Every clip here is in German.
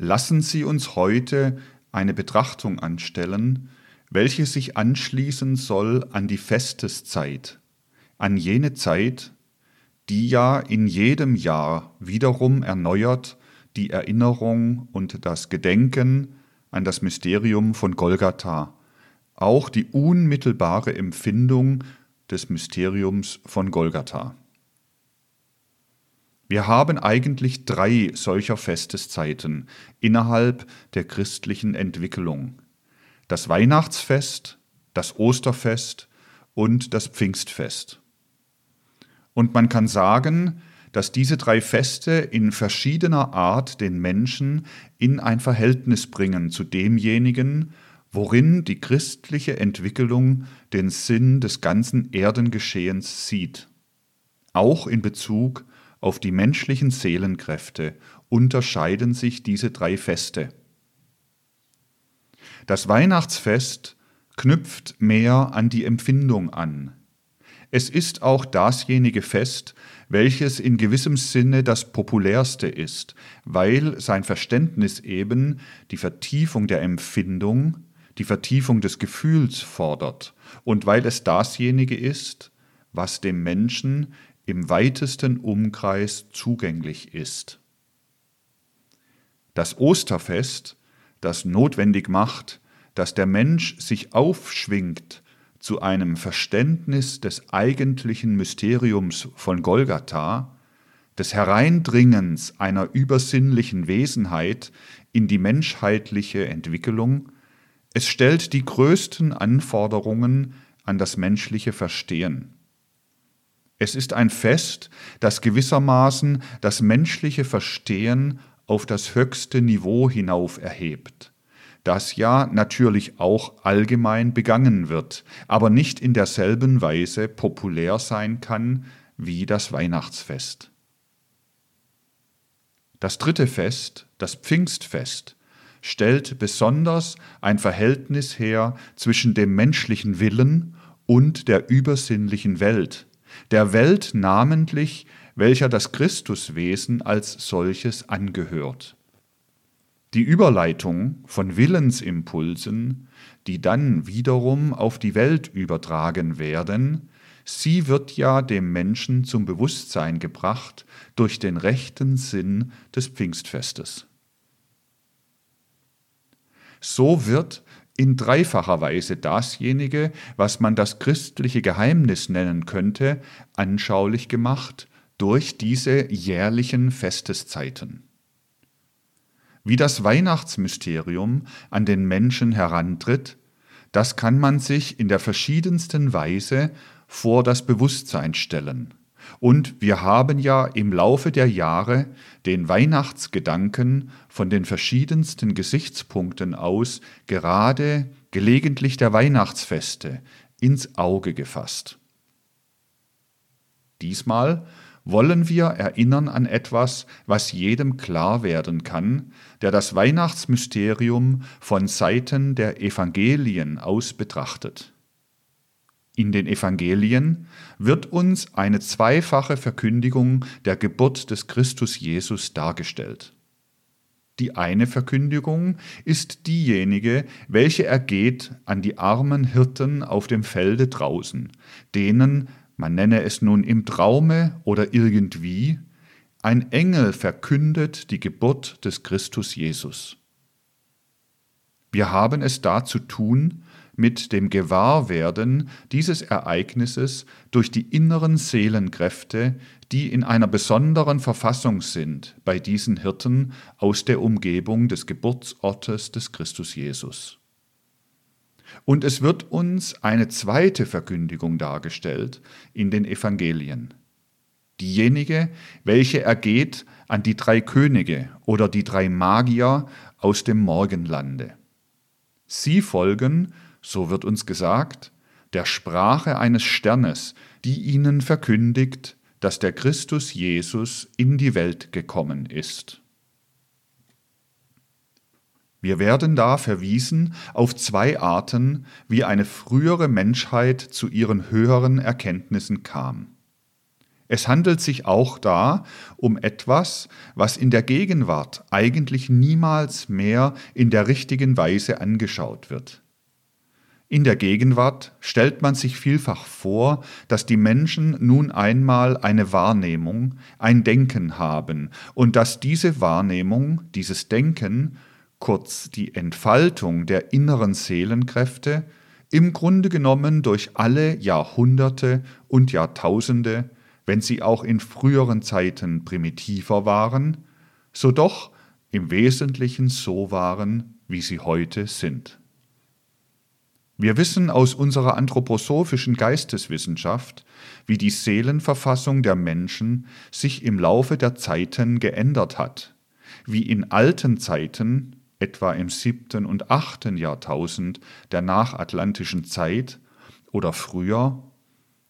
lassen Sie uns heute eine Betrachtung anstellen, welche sich anschließen soll an die Festeszeit, an jene Zeit, die ja in jedem Jahr wiederum erneuert die Erinnerung und das Gedenken an das Mysterium von Golgatha, auch die unmittelbare Empfindung des Mysteriums von Golgatha. Wir haben eigentlich drei solcher Festeszeiten innerhalb der christlichen Entwicklung. Das Weihnachtsfest, das Osterfest und das Pfingstfest. Und man kann sagen, dass diese drei Feste in verschiedener Art den Menschen in ein Verhältnis bringen zu demjenigen, worin die christliche Entwicklung den Sinn des ganzen Erdengeschehens sieht. Auch in Bezug auf die menschlichen Seelenkräfte unterscheiden sich diese drei Feste. Das Weihnachtsfest knüpft mehr an die Empfindung an. Es ist auch dasjenige Fest, welches in gewissem Sinne das populärste ist, weil sein Verständnis eben die Vertiefung der Empfindung, die Vertiefung des Gefühls fordert und weil es dasjenige ist, was dem Menschen im weitesten Umkreis zugänglich ist. Das Osterfest, das notwendig macht, dass der Mensch sich aufschwingt zu einem Verständnis des eigentlichen Mysteriums von Golgatha, des Hereindringens einer übersinnlichen Wesenheit in die menschheitliche Entwicklung, es stellt die größten Anforderungen an das menschliche Verstehen. Es ist ein Fest, das gewissermaßen das menschliche Verstehen auf das höchste Niveau hinauf erhebt, das ja natürlich auch allgemein begangen wird, aber nicht in derselben Weise populär sein kann wie das Weihnachtsfest. Das dritte Fest, das Pfingstfest, stellt besonders ein Verhältnis her zwischen dem menschlichen Willen und der übersinnlichen Welt, der Welt namentlich, welcher das Christuswesen als solches angehört. Die Überleitung von Willensimpulsen, die dann wiederum auf die Welt übertragen werden, sie wird ja dem Menschen zum Bewusstsein gebracht durch den rechten Sinn des Pfingstfestes. So wird in dreifacher Weise dasjenige, was man das christliche Geheimnis nennen könnte, anschaulich gemacht durch diese jährlichen Festeszeiten. Wie das Weihnachtsmysterium an den Menschen herantritt, das kann man sich in der verschiedensten Weise vor das Bewusstsein stellen. Und wir haben ja im Laufe der Jahre den Weihnachtsgedanken von den verschiedensten Gesichtspunkten aus gerade gelegentlich der Weihnachtsfeste ins Auge gefasst. Diesmal wollen wir erinnern an etwas, was jedem klar werden kann, der das Weihnachtsmysterium von Seiten der Evangelien aus betrachtet. In den Evangelien wird uns eine zweifache Verkündigung der Geburt des Christus Jesus dargestellt. Die eine Verkündigung ist diejenige, welche ergeht an die armen Hirten auf dem Felde draußen, denen, man nenne es nun im Traume oder irgendwie, ein Engel verkündet die Geburt des Christus Jesus. Wir haben es da zu tun mit dem Gewahrwerden dieses Ereignisses durch die inneren Seelenkräfte, die in einer besonderen Verfassung sind bei diesen Hirten aus der Umgebung des Geburtsortes des Christus Jesus. Und es wird uns eine zweite Verkündigung dargestellt in den Evangelien. Diejenige, welche ergeht an die drei Könige oder die drei Magier aus dem Morgenlande. Sie folgen so wird uns gesagt, der Sprache eines Sternes, die ihnen verkündigt, dass der Christus Jesus in die Welt gekommen ist. Wir werden da verwiesen auf zwei Arten, wie eine frühere Menschheit zu ihren höheren Erkenntnissen kam. Es handelt sich auch da um etwas, was in der Gegenwart eigentlich niemals mehr in der richtigen Weise angeschaut wird. In der Gegenwart stellt man sich vielfach vor, dass die Menschen nun einmal eine Wahrnehmung, ein Denken haben und dass diese Wahrnehmung, dieses Denken, kurz die Entfaltung der inneren Seelenkräfte, im Grunde genommen durch alle Jahrhunderte und Jahrtausende, wenn sie auch in früheren Zeiten primitiver waren, so doch im Wesentlichen so waren, wie sie heute sind. Wir wissen aus unserer anthroposophischen Geisteswissenschaft, wie die Seelenverfassung der Menschen sich im Laufe der Zeiten geändert hat, wie in alten Zeiten, etwa im siebten und achten Jahrtausend der nachatlantischen Zeit oder früher,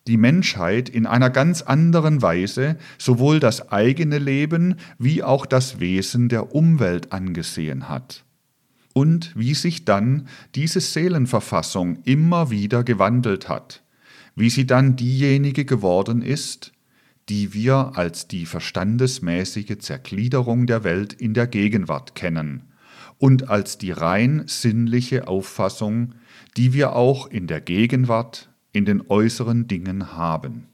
die Menschheit in einer ganz anderen Weise sowohl das eigene Leben wie auch das Wesen der Umwelt angesehen hat und wie sich dann diese Seelenverfassung immer wieder gewandelt hat, wie sie dann diejenige geworden ist, die wir als die verstandesmäßige Zergliederung der Welt in der Gegenwart kennen und als die rein sinnliche Auffassung, die wir auch in der Gegenwart in den äußeren Dingen haben.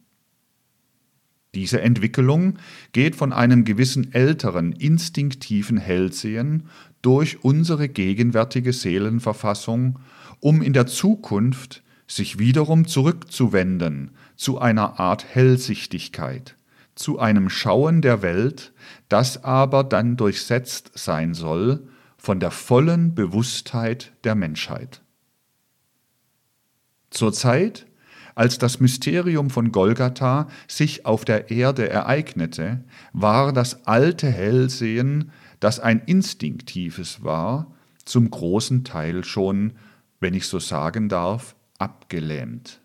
Diese Entwicklung geht von einem gewissen älteren, instinktiven Hellsehen durch unsere gegenwärtige Seelenverfassung, um in der Zukunft sich wiederum zurückzuwenden zu einer Art Hellsichtigkeit, zu einem Schauen der Welt, das aber dann durchsetzt sein soll von der vollen Bewusstheit der Menschheit. Zur Zeit, als das Mysterium von Golgatha sich auf der Erde ereignete, war das alte Hellsehen, das ein instinktives war, zum großen Teil schon, wenn ich so sagen darf, abgelähmt.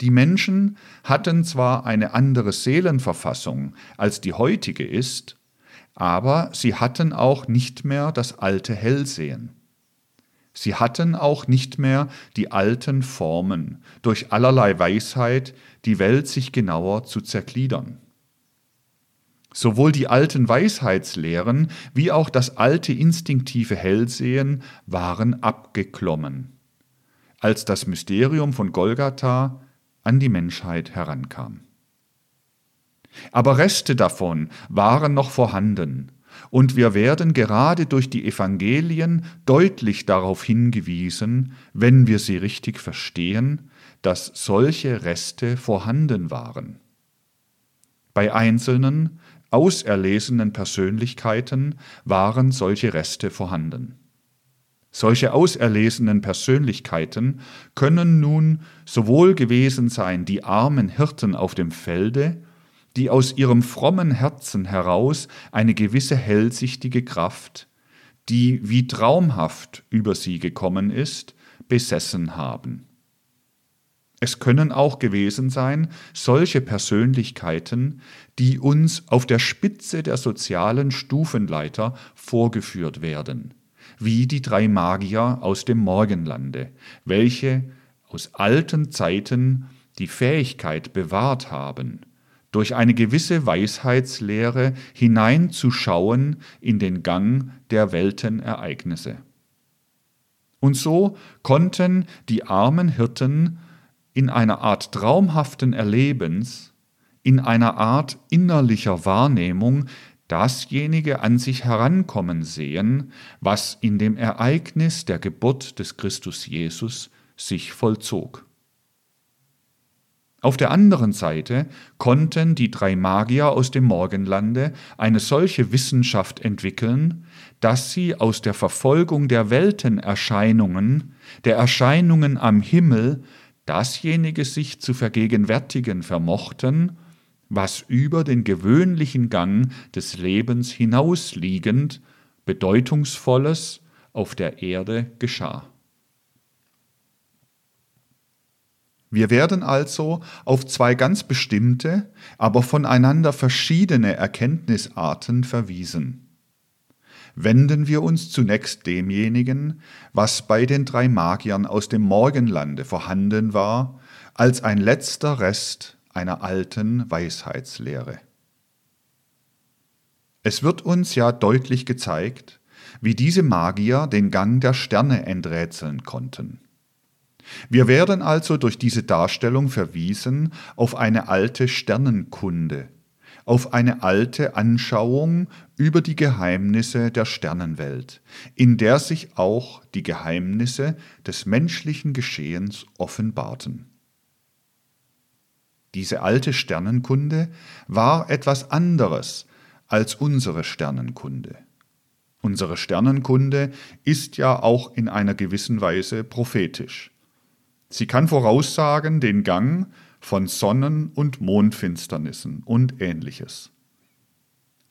Die Menschen hatten zwar eine andere Seelenverfassung, als die heutige ist, aber sie hatten auch nicht mehr das alte Hellsehen. Sie hatten auch nicht mehr die alten Formen, durch allerlei Weisheit die Welt sich genauer zu zergliedern. Sowohl die alten Weisheitslehren wie auch das alte instinktive Hellsehen waren abgeklommen, als das Mysterium von Golgatha an die Menschheit herankam. Aber Reste davon waren noch vorhanden, und wir werden gerade durch die Evangelien deutlich darauf hingewiesen, wenn wir sie richtig verstehen, dass solche Reste vorhanden waren. Bei einzelnen, auserlesenen Persönlichkeiten waren solche Reste vorhanden. Solche auserlesenen Persönlichkeiten können nun sowohl gewesen sein die armen Hirten auf dem Felde, die aus ihrem frommen Herzen heraus eine gewisse hellsichtige Kraft, die wie traumhaft über sie gekommen ist, besessen haben. Es können auch gewesen sein solche Persönlichkeiten, die uns auf der Spitze der sozialen Stufenleiter vorgeführt werden, wie die drei Magier aus dem Morgenlande, welche aus alten Zeiten die Fähigkeit bewahrt haben, durch eine gewisse Weisheitslehre hineinzuschauen in den Gang der Weltenereignisse. Und so konnten die armen Hirten in einer Art traumhaften Erlebens, in einer Art innerlicher Wahrnehmung dasjenige an sich herankommen sehen, was in dem Ereignis der Geburt des Christus Jesus sich vollzog. Auf der anderen Seite konnten die drei Magier aus dem Morgenlande eine solche Wissenschaft entwickeln, dass sie aus der Verfolgung der Weltenerscheinungen, der Erscheinungen am Himmel, dasjenige sich zu vergegenwärtigen vermochten, was über den gewöhnlichen Gang des Lebens hinausliegend, bedeutungsvolles auf der Erde geschah. Wir werden also auf zwei ganz bestimmte, aber voneinander verschiedene Erkenntnisarten verwiesen wenden wir uns zunächst demjenigen, was bei den drei Magiern aus dem Morgenlande vorhanden war, als ein letzter Rest einer alten Weisheitslehre. Es wird uns ja deutlich gezeigt, wie diese Magier den Gang der Sterne enträtseln konnten. Wir werden also durch diese Darstellung verwiesen auf eine alte Sternenkunde, auf eine alte Anschauung über die Geheimnisse der Sternenwelt, in der sich auch die Geheimnisse des menschlichen Geschehens offenbarten. Diese alte Sternenkunde war etwas anderes als unsere Sternenkunde. Unsere Sternenkunde ist ja auch in einer gewissen Weise prophetisch. Sie kann voraussagen den Gang von Sonnen- und Mondfinsternissen und ähnliches.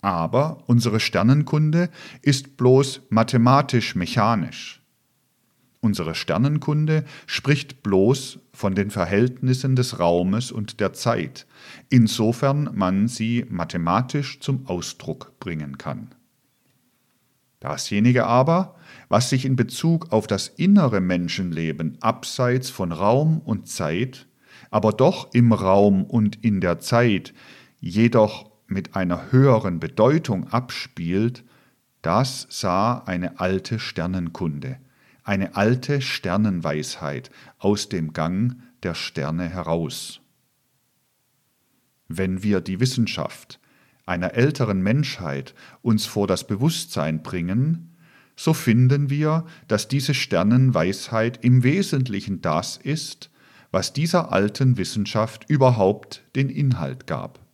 Aber unsere Sternenkunde ist bloß mathematisch-mechanisch. Unsere Sternenkunde spricht bloß von den Verhältnissen des Raumes und der Zeit, insofern man sie mathematisch zum Ausdruck bringen kann. Dasjenige aber, was sich in Bezug auf das innere Menschenleben abseits von Raum und Zeit, aber doch im Raum und in der Zeit, jedoch mit einer höheren Bedeutung abspielt, das sah eine alte Sternenkunde, eine alte Sternenweisheit aus dem Gang der Sterne heraus. Wenn wir die Wissenschaft einer älteren Menschheit uns vor das Bewusstsein bringen, so finden wir, dass diese Sternenweisheit im Wesentlichen das ist, was dieser alten Wissenschaft überhaupt den Inhalt gab.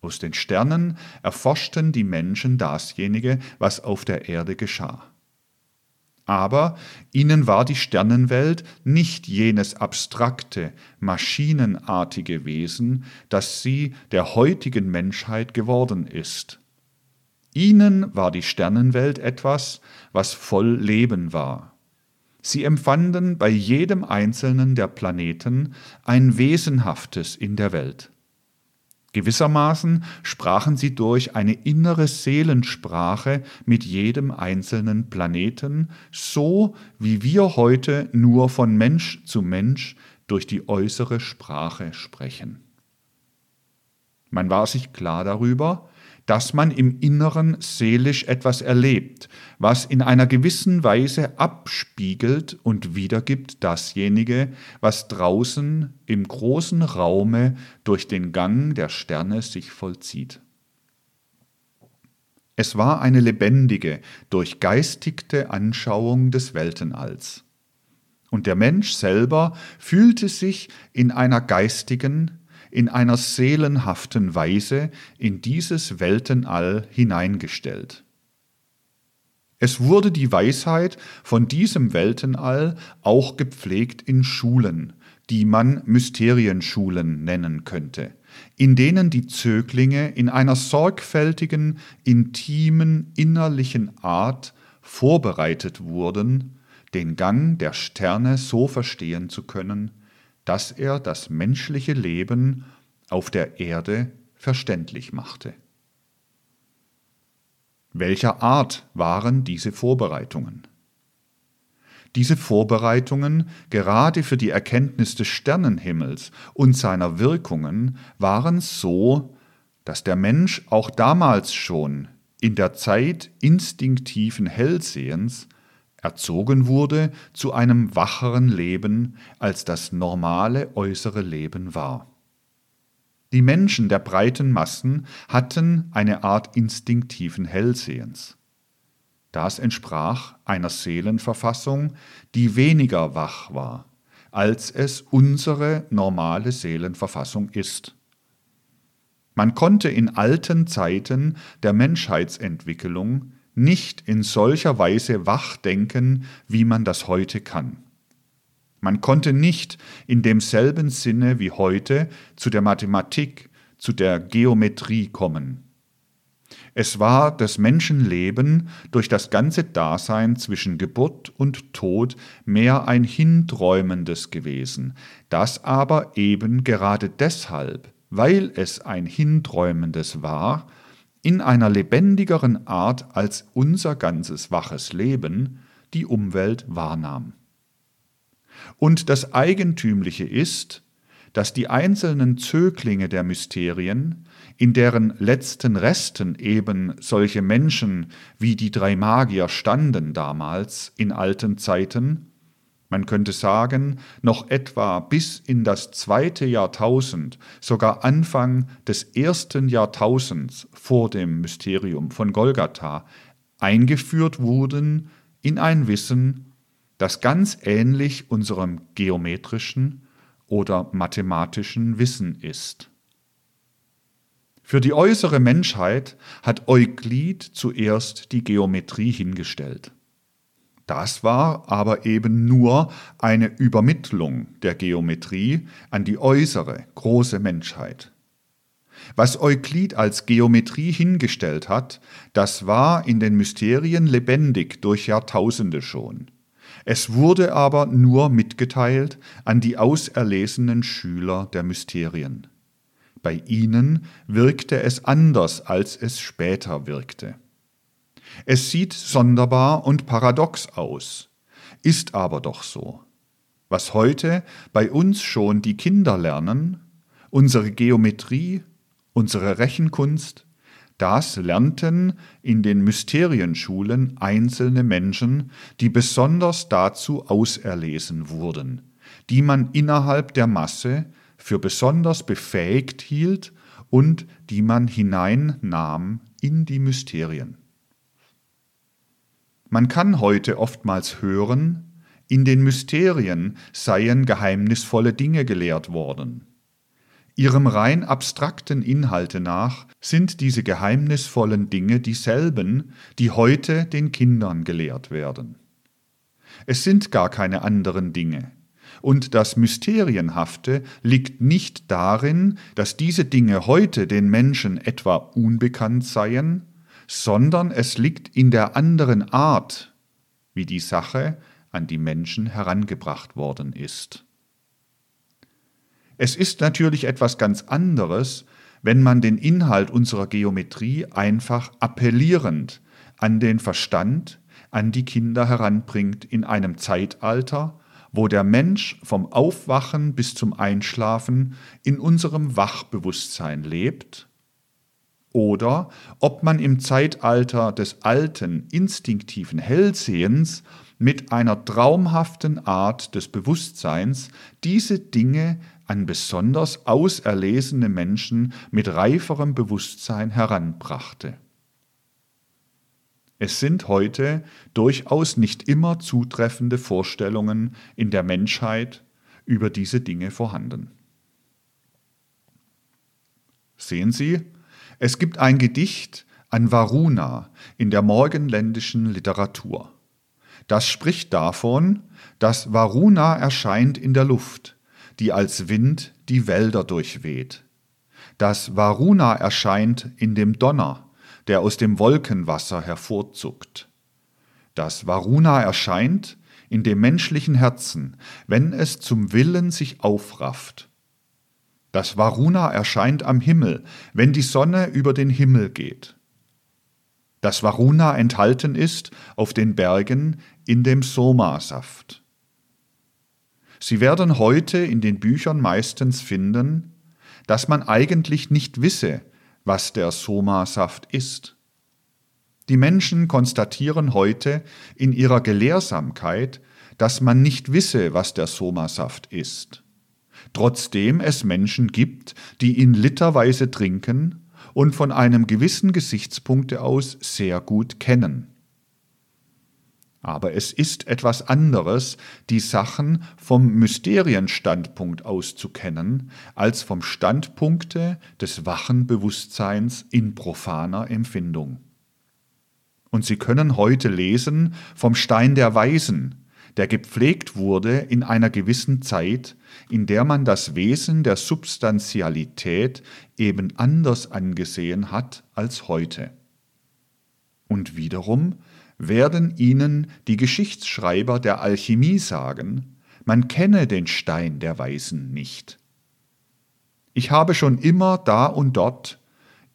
Aus den Sternen erforschten die Menschen dasjenige, was auf der Erde geschah. Aber ihnen war die Sternenwelt nicht jenes abstrakte, maschinenartige Wesen, das sie der heutigen Menschheit geworden ist. Ihnen war die Sternenwelt etwas, was voll Leben war. Sie empfanden bei jedem einzelnen der Planeten ein Wesenhaftes in der Welt. Gewissermaßen sprachen sie durch eine innere Seelensprache mit jedem einzelnen Planeten, so wie wir heute nur von Mensch zu Mensch durch die äußere Sprache sprechen. Man war sich klar darüber, dass man im Inneren seelisch etwas erlebt, was in einer gewissen Weise abspiegelt und wiedergibt dasjenige, was draußen im großen Raume durch den Gang der Sterne sich vollzieht. Es war eine lebendige, durchgeistigte Anschauung des Weltenalls. Und der Mensch selber fühlte sich in einer geistigen, in einer seelenhaften Weise in dieses Weltenall hineingestellt. Es wurde die Weisheit von diesem Weltenall auch gepflegt in Schulen, die man Mysterienschulen nennen könnte, in denen die Zöglinge in einer sorgfältigen, intimen, innerlichen Art vorbereitet wurden, den Gang der Sterne so verstehen zu können, dass er das menschliche Leben auf der Erde verständlich machte. Welcher Art waren diese Vorbereitungen? Diese Vorbereitungen, gerade für die Erkenntnis des Sternenhimmels und seiner Wirkungen, waren so, dass der Mensch auch damals schon in der Zeit instinktiven Hellsehens erzogen wurde zu einem wacheren Leben, als das normale äußere Leben war. Die Menschen der breiten Massen hatten eine Art instinktiven Hellsehens. Das entsprach einer Seelenverfassung, die weniger wach war, als es unsere normale Seelenverfassung ist. Man konnte in alten Zeiten der Menschheitsentwicklung nicht in solcher Weise wach denken, wie man das heute kann. Man konnte nicht in demselben Sinne wie heute zu der Mathematik, zu der Geometrie kommen. Es war das Menschenleben durch das ganze Dasein zwischen Geburt und Tod mehr ein hinträumendes gewesen, das aber eben gerade deshalb, weil es ein hinträumendes war, in einer lebendigeren Art als unser ganzes waches Leben die Umwelt wahrnahm. Und das Eigentümliche ist, dass die einzelnen Zöglinge der Mysterien, in deren letzten Resten eben solche Menschen wie die drei Magier standen damals in alten Zeiten, man könnte sagen, noch etwa bis in das zweite Jahrtausend, sogar Anfang des ersten Jahrtausends vor dem Mysterium von Golgatha, eingeführt wurden in ein Wissen, das ganz ähnlich unserem geometrischen oder mathematischen Wissen ist. Für die äußere Menschheit hat Euklid zuerst die Geometrie hingestellt. Das war aber eben nur eine Übermittlung der Geometrie an die äußere, große Menschheit. Was Euklid als Geometrie hingestellt hat, das war in den Mysterien lebendig durch Jahrtausende schon. Es wurde aber nur mitgeteilt an die auserlesenen Schüler der Mysterien. Bei ihnen wirkte es anders, als es später wirkte. Es sieht sonderbar und paradox aus, ist aber doch so. Was heute bei uns schon die Kinder lernen, unsere Geometrie, unsere Rechenkunst, das lernten in den Mysterienschulen einzelne Menschen, die besonders dazu auserlesen wurden, die man innerhalb der Masse für besonders befähigt hielt und die man hineinnahm in die Mysterien. Man kann heute oftmals hören, in den Mysterien seien geheimnisvolle Dinge gelehrt worden. Ihrem rein abstrakten Inhalte nach sind diese geheimnisvollen Dinge dieselben, die heute den Kindern gelehrt werden. Es sind gar keine anderen Dinge. Und das Mysterienhafte liegt nicht darin, dass diese Dinge heute den Menschen etwa unbekannt seien, sondern es liegt in der anderen Art, wie die Sache an die Menschen herangebracht worden ist. Es ist natürlich etwas ganz anderes, wenn man den Inhalt unserer Geometrie einfach appellierend an den Verstand, an die Kinder heranbringt in einem Zeitalter, wo der Mensch vom Aufwachen bis zum Einschlafen in unserem Wachbewusstsein lebt, oder ob man im Zeitalter des alten, instinktiven Hellsehens mit einer traumhaften Art des Bewusstseins diese Dinge an besonders auserlesene Menschen mit reiferem Bewusstsein heranbrachte. Es sind heute durchaus nicht immer zutreffende Vorstellungen in der Menschheit über diese Dinge vorhanden. Sehen Sie, es gibt ein Gedicht an Varuna in der morgenländischen Literatur. Das spricht davon, dass Varuna erscheint in der Luft, die als Wind die Wälder durchweht. Das Varuna erscheint in dem Donner, der aus dem Wolkenwasser hervorzuckt. Das Varuna erscheint in dem menschlichen Herzen, wenn es zum Willen sich aufrafft. Das Varuna erscheint am Himmel, wenn die Sonne über den Himmel geht. Das Varuna enthalten ist auf den Bergen in dem Soma-Saft. Sie werden heute in den Büchern meistens finden, dass man eigentlich nicht wisse, was der Soma-Saft ist. Die Menschen konstatieren heute in ihrer Gelehrsamkeit, dass man nicht wisse, was der Soma-Saft ist. Trotzdem es Menschen gibt, die ihn literweise trinken und von einem gewissen Gesichtspunkte aus sehr gut kennen. Aber es ist etwas anderes, die Sachen vom Mysterienstandpunkt aus zu kennen, als vom Standpunkte des wachen Bewusstseins in profaner Empfindung. Und Sie können heute lesen vom Stein der Weisen, der gepflegt wurde in einer gewissen Zeit, in der man das Wesen der Substantialität eben anders angesehen hat als heute. Und wiederum werden ihnen die Geschichtsschreiber der Alchemie sagen, man kenne den Stein der Weisen nicht. Ich habe schon immer da und dort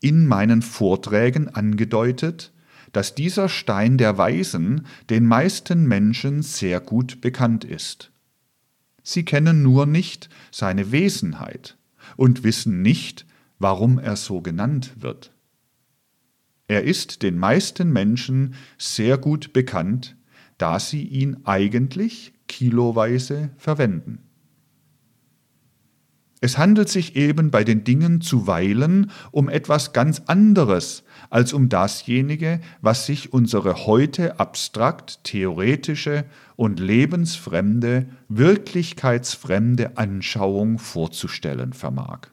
in meinen Vorträgen angedeutet, dass dieser Stein der Weisen den meisten Menschen sehr gut bekannt ist. Sie kennen nur nicht seine Wesenheit und wissen nicht, warum er so genannt wird. Er ist den meisten Menschen sehr gut bekannt, da sie ihn eigentlich kiloweise verwenden. Es handelt sich eben bei den Dingen zuweilen um etwas ganz anderes als um dasjenige, was sich unsere heute abstrakt theoretische und lebensfremde, wirklichkeitsfremde Anschauung vorzustellen vermag.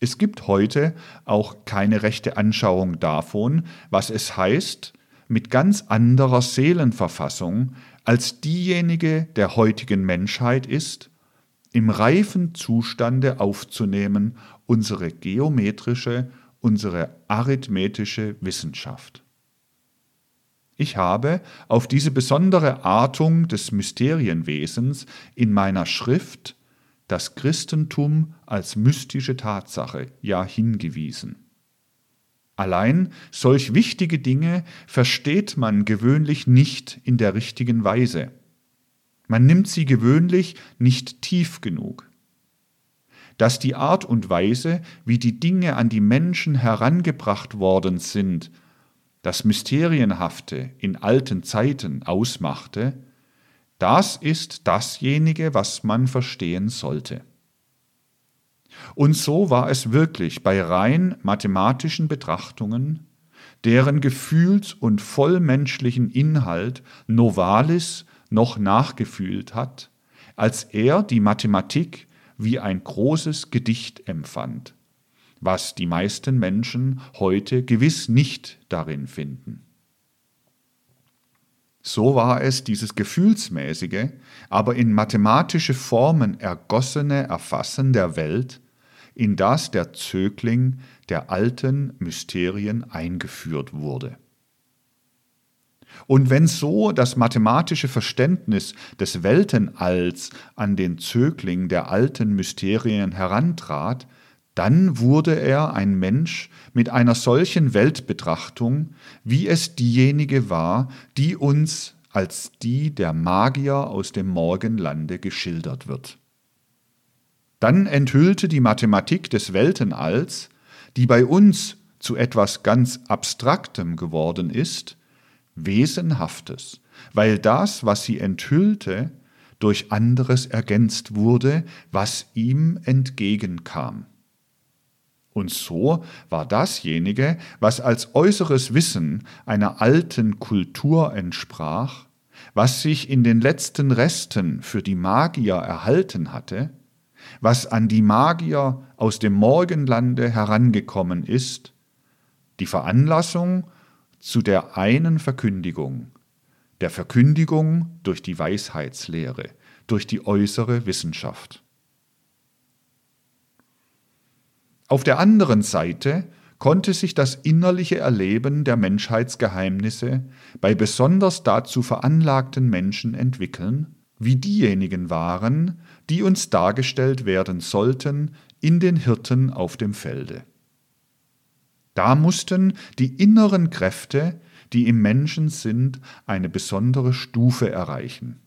Es gibt heute auch keine rechte Anschauung davon, was es heißt, mit ganz anderer Seelenverfassung als diejenige der heutigen Menschheit ist, im reifen Zustande aufzunehmen unsere geometrische, unsere arithmetische Wissenschaft. Ich habe auf diese besondere Artung des Mysterienwesens in meiner Schrift das Christentum als mystische Tatsache ja hingewiesen. Allein solch wichtige Dinge versteht man gewöhnlich nicht in der richtigen Weise. Man nimmt sie gewöhnlich nicht tief genug. Dass die Art und Weise, wie die Dinge an die Menschen herangebracht worden sind, das Mysterienhafte in alten Zeiten ausmachte, das ist dasjenige, was man verstehen sollte. Und so war es wirklich bei rein mathematischen Betrachtungen, deren gefühls- und vollmenschlichen Inhalt Novalis noch nachgefühlt hat, als er die Mathematik wie ein großes Gedicht empfand, was die meisten Menschen heute gewiss nicht darin finden. So war es dieses gefühlsmäßige, aber in mathematische Formen ergossene Erfassen der Welt, in das der Zögling der alten Mysterien eingeführt wurde. Und wenn so das mathematische Verständnis des Weltenalls an den Zögling der alten Mysterien herantrat, dann wurde er ein Mensch mit einer solchen Weltbetrachtung, wie es diejenige war, die uns als die der Magier aus dem Morgenlande geschildert wird. Dann enthüllte die Mathematik des Weltenalls, die bei uns zu etwas ganz Abstraktem geworden ist, Wesenhaftes, weil das, was sie enthüllte, durch anderes ergänzt wurde, was ihm entgegenkam. Und so war dasjenige, was als äußeres Wissen einer alten Kultur entsprach, was sich in den letzten Resten für die Magier erhalten hatte, was an die Magier aus dem Morgenlande herangekommen ist, die Veranlassung zu der einen Verkündigung, der Verkündigung durch die Weisheitslehre, durch die äußere Wissenschaft. Auf der anderen Seite konnte sich das innerliche Erleben der Menschheitsgeheimnisse bei besonders dazu veranlagten Menschen entwickeln, wie diejenigen waren, die uns dargestellt werden sollten in den Hirten auf dem Felde. Da mussten die inneren Kräfte, die im Menschen sind, eine besondere Stufe erreichen.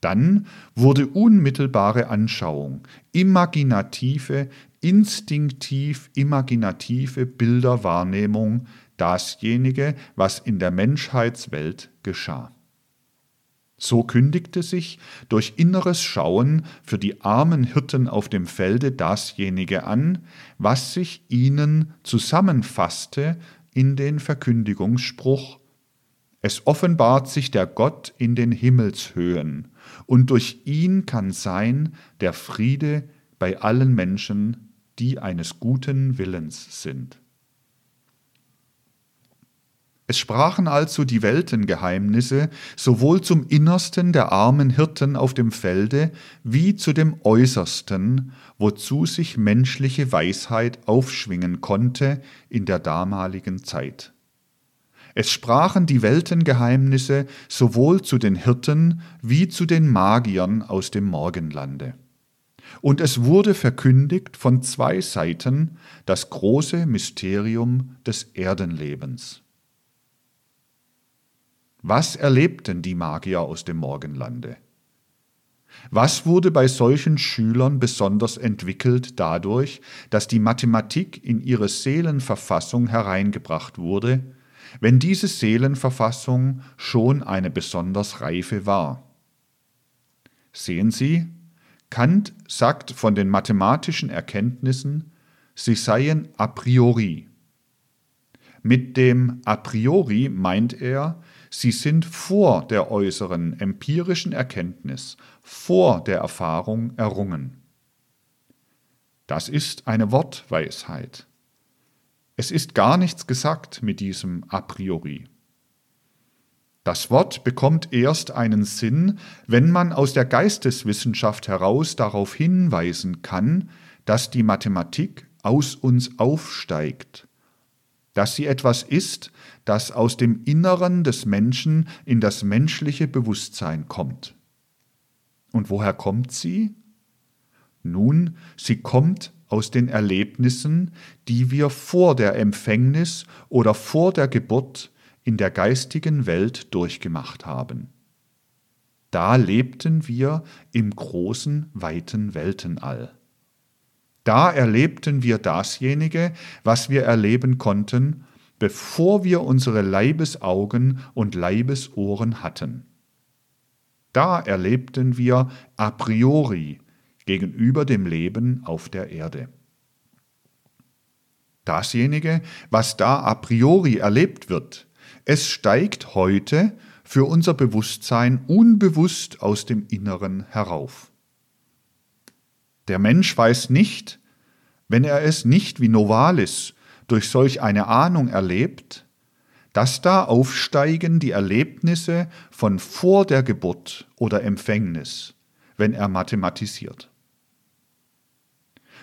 Dann wurde unmittelbare Anschauung, imaginative, instinktiv imaginative Bilderwahrnehmung dasjenige, was in der Menschheitswelt geschah. So kündigte sich durch inneres Schauen für die armen Hirten auf dem Felde dasjenige an, was sich ihnen zusammenfasste in den Verkündigungsspruch Es offenbart sich der Gott in den Himmelshöhen, und durch ihn kann sein der Friede bei allen Menschen, die eines guten Willens sind. Es sprachen also die Weltengeheimnisse sowohl zum Innersten der armen Hirten auf dem Felde wie zu dem Äußersten, wozu sich menschliche Weisheit aufschwingen konnte in der damaligen Zeit. Es sprachen die Weltengeheimnisse sowohl zu den Hirten wie zu den Magiern aus dem Morgenlande. Und es wurde verkündigt von zwei Seiten das große Mysterium des Erdenlebens. Was erlebten die Magier aus dem Morgenlande? Was wurde bei solchen Schülern besonders entwickelt dadurch, dass die Mathematik in ihre Seelenverfassung hereingebracht wurde, wenn diese Seelenverfassung schon eine besonders reife war? Sehen Sie, Kant sagt von den mathematischen Erkenntnissen, sie seien a priori. Mit dem a priori meint er, sie sind vor der äußeren empirischen Erkenntnis, vor der Erfahrung errungen. Das ist eine Wortweisheit. Es ist gar nichts gesagt mit diesem a priori. Das Wort bekommt erst einen Sinn, wenn man aus der Geisteswissenschaft heraus darauf hinweisen kann, dass die Mathematik aus uns aufsteigt, dass sie etwas ist, das aus dem Inneren des Menschen in das menschliche Bewusstsein kommt. Und woher kommt sie? Nun, sie kommt aus den Erlebnissen, die wir vor der Empfängnis oder vor der Geburt in der geistigen Welt durchgemacht haben. Da lebten wir im großen, weiten Weltenall. Da erlebten wir dasjenige, was wir erleben konnten, bevor wir unsere Leibesaugen und Leibesohren hatten. Da erlebten wir a priori gegenüber dem Leben auf der Erde. Dasjenige, was da a priori erlebt wird, es steigt heute für unser Bewusstsein unbewusst aus dem Inneren herauf. Der Mensch weiß nicht, wenn er es nicht wie Novalis durch solch eine Ahnung erlebt, dass da aufsteigen die Erlebnisse von vor der Geburt oder Empfängnis, wenn er mathematisiert.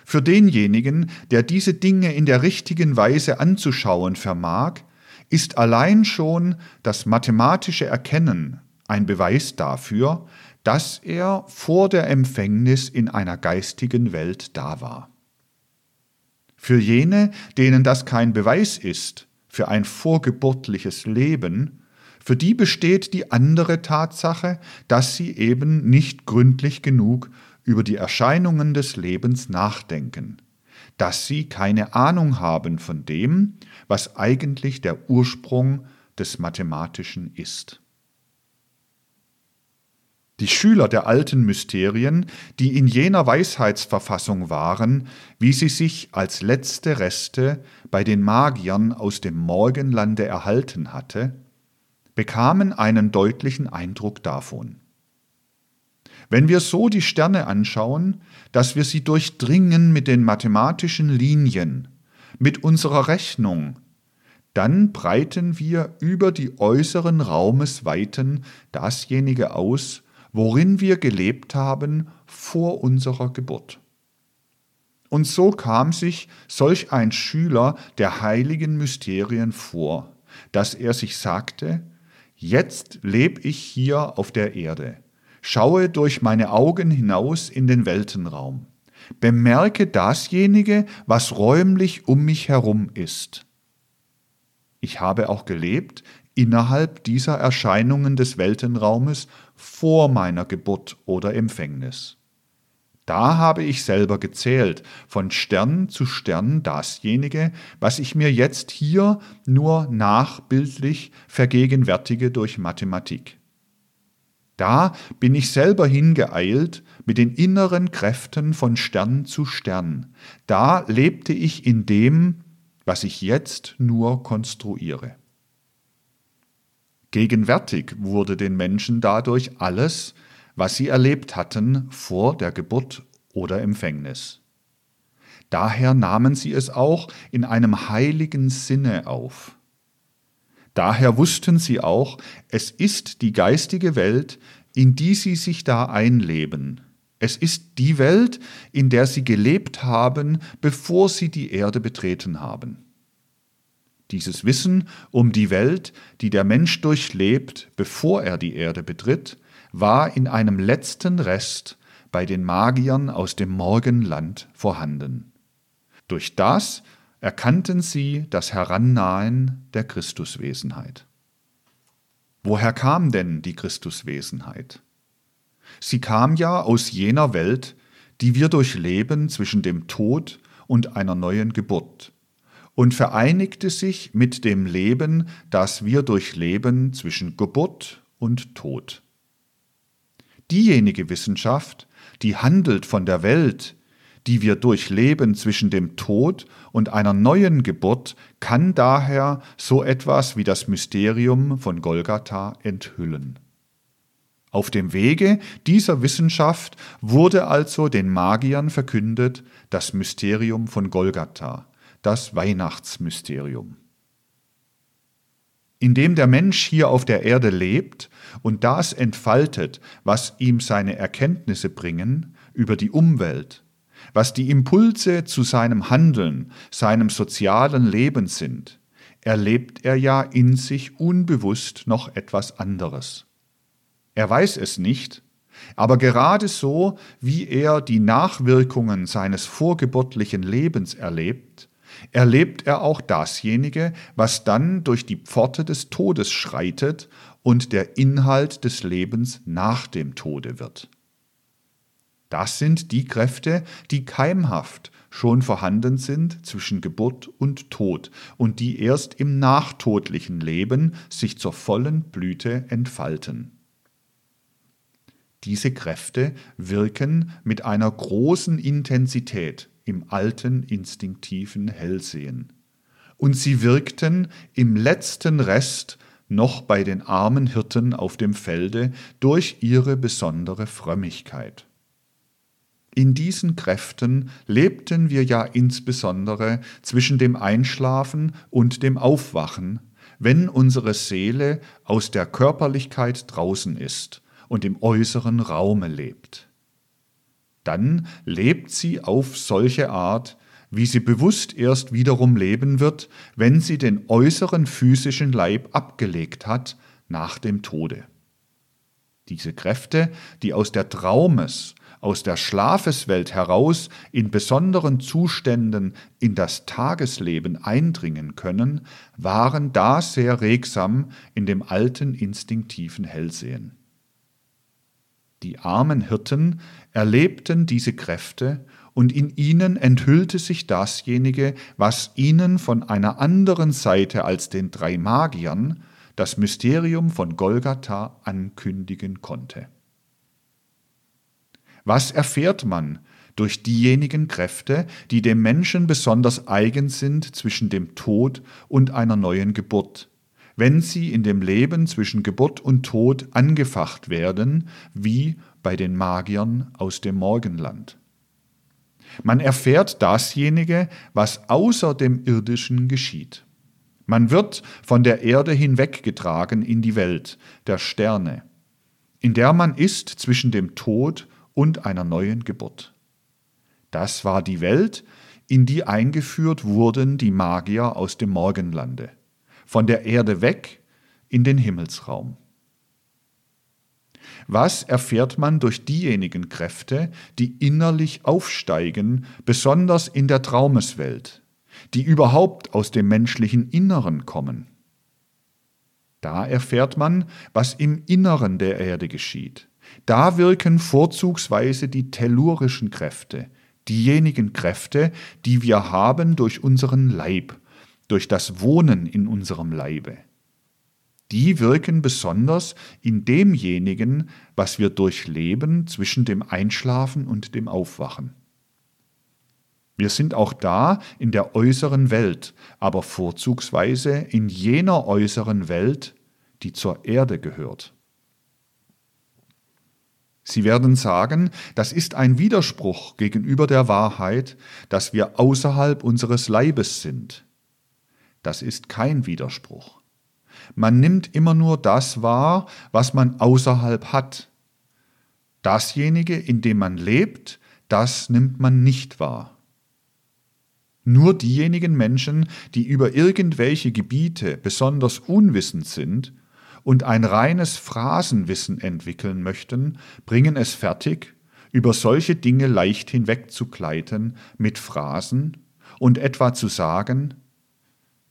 Für denjenigen, der diese Dinge in der richtigen Weise anzuschauen vermag, ist allein schon das mathematische Erkennen ein Beweis dafür, dass er vor der Empfängnis in einer geistigen Welt da war. Für jene, denen das kein Beweis ist für ein vorgeburtliches Leben, für die besteht die andere Tatsache, dass sie eben nicht gründlich genug über die Erscheinungen des Lebens nachdenken, dass sie keine Ahnung haben von dem, was eigentlich der Ursprung des Mathematischen ist. Die Schüler der alten Mysterien, die in jener Weisheitsverfassung waren, wie sie sich als letzte Reste bei den Magiern aus dem Morgenlande erhalten hatte, bekamen einen deutlichen Eindruck davon. Wenn wir so die Sterne anschauen, dass wir sie durchdringen mit den mathematischen Linien, mit unserer Rechnung, dann breiten wir über die äußeren Raumesweiten dasjenige aus, worin wir gelebt haben vor unserer Geburt. Und so kam sich solch ein Schüler der heiligen Mysterien vor, dass er sich sagte, jetzt leb ich hier auf der Erde, schaue durch meine Augen hinaus in den Weltenraum, bemerke dasjenige, was räumlich um mich herum ist. Ich habe auch gelebt innerhalb dieser Erscheinungen des Weltenraumes vor meiner Geburt oder Empfängnis. Da habe ich selber gezählt, von Stern zu Stern dasjenige, was ich mir jetzt hier nur nachbildlich vergegenwärtige durch Mathematik. Da bin ich selber hingeeilt mit den inneren Kräften von Stern zu Stern. Da lebte ich in dem, was ich jetzt nur konstruiere. Gegenwärtig wurde den Menschen dadurch alles, was sie erlebt hatten vor der Geburt oder Empfängnis. Daher nahmen sie es auch in einem heiligen Sinne auf. Daher wussten sie auch, es ist die geistige Welt, in die sie sich da einleben. Es ist die Welt, in der sie gelebt haben, bevor sie die Erde betreten haben. Dieses Wissen um die Welt, die der Mensch durchlebt, bevor er die Erde betritt, war in einem letzten Rest bei den Magiern aus dem Morgenland vorhanden. Durch das erkannten sie das Herannahen der Christuswesenheit. Woher kam denn die Christuswesenheit? Sie kam ja aus jener Welt, die wir durchleben zwischen dem Tod und einer neuen Geburt, und vereinigte sich mit dem Leben, das wir durchleben zwischen Geburt und Tod. Diejenige Wissenschaft, die handelt von der Welt, die wir durchleben zwischen dem Tod und einer neuen Geburt, kann daher so etwas wie das Mysterium von Golgatha enthüllen. Auf dem Wege dieser Wissenschaft wurde also den Magiern verkündet das Mysterium von Golgatha, das Weihnachtsmysterium. Indem der Mensch hier auf der Erde lebt und das entfaltet, was ihm seine Erkenntnisse bringen über die Umwelt, was die Impulse zu seinem Handeln, seinem sozialen Leben sind, erlebt er ja in sich unbewusst noch etwas anderes. Er weiß es nicht, aber gerade so, wie er die Nachwirkungen seines vorgeburtlichen Lebens erlebt, erlebt er auch dasjenige, was dann durch die Pforte des Todes schreitet und der Inhalt des Lebens nach dem Tode wird. Das sind die Kräfte, die keimhaft schon vorhanden sind zwischen Geburt und Tod und die erst im nachtodlichen Leben sich zur vollen Blüte entfalten. Diese Kräfte wirken mit einer großen Intensität im alten instinktiven Hellsehen. Und sie wirkten im letzten Rest noch bei den armen Hirten auf dem Felde durch ihre besondere Frömmigkeit. In diesen Kräften lebten wir ja insbesondere zwischen dem Einschlafen und dem Aufwachen, wenn unsere Seele aus der Körperlichkeit draußen ist und im äußeren Raume lebt. Dann lebt sie auf solche Art, wie sie bewusst erst wiederum leben wird, wenn sie den äußeren physischen Leib abgelegt hat nach dem Tode. Diese Kräfte, die aus der Traumes, aus der Schlafeswelt heraus in besonderen Zuständen in das Tagesleben eindringen können, waren da sehr regsam in dem alten instinktiven Hellsehen. Die armen Hirten erlebten diese Kräfte, und in ihnen enthüllte sich dasjenige, was ihnen von einer anderen Seite als den drei Magiern das Mysterium von Golgatha ankündigen konnte. Was erfährt man durch diejenigen Kräfte, die dem Menschen besonders eigen sind zwischen dem Tod und einer neuen Geburt, wenn sie in dem Leben zwischen Geburt und Tod angefacht werden, wie bei den Magiern aus dem Morgenland. Man erfährt dasjenige, was außer dem Irdischen geschieht. Man wird von der Erde hinweggetragen in die Welt der Sterne, in der man ist zwischen dem Tod und einer neuen Geburt. Das war die Welt, in die eingeführt wurden die Magier aus dem Morgenlande, von der Erde weg in den Himmelsraum. Was erfährt man durch diejenigen Kräfte, die innerlich aufsteigen, besonders in der Traumeswelt, die überhaupt aus dem menschlichen Inneren kommen? Da erfährt man, was im Inneren der Erde geschieht. Da wirken vorzugsweise die tellurischen Kräfte, diejenigen Kräfte, die wir haben durch unseren Leib, durch das Wohnen in unserem Leibe die wirken besonders in demjenigen, was wir durchleben zwischen dem Einschlafen und dem Aufwachen. Wir sind auch da in der äußeren Welt, aber vorzugsweise in jener äußeren Welt, die zur Erde gehört. Sie werden sagen, das ist ein Widerspruch gegenüber der Wahrheit, dass wir außerhalb unseres Leibes sind. Das ist kein Widerspruch. Man nimmt immer nur das wahr, was man außerhalb hat. Dasjenige, in dem man lebt, das nimmt man nicht wahr. Nur diejenigen Menschen, die über irgendwelche Gebiete besonders unwissend sind und ein reines Phrasenwissen entwickeln möchten, bringen es fertig, über solche Dinge leicht hinwegzugleiten mit Phrasen und etwa zu sagen,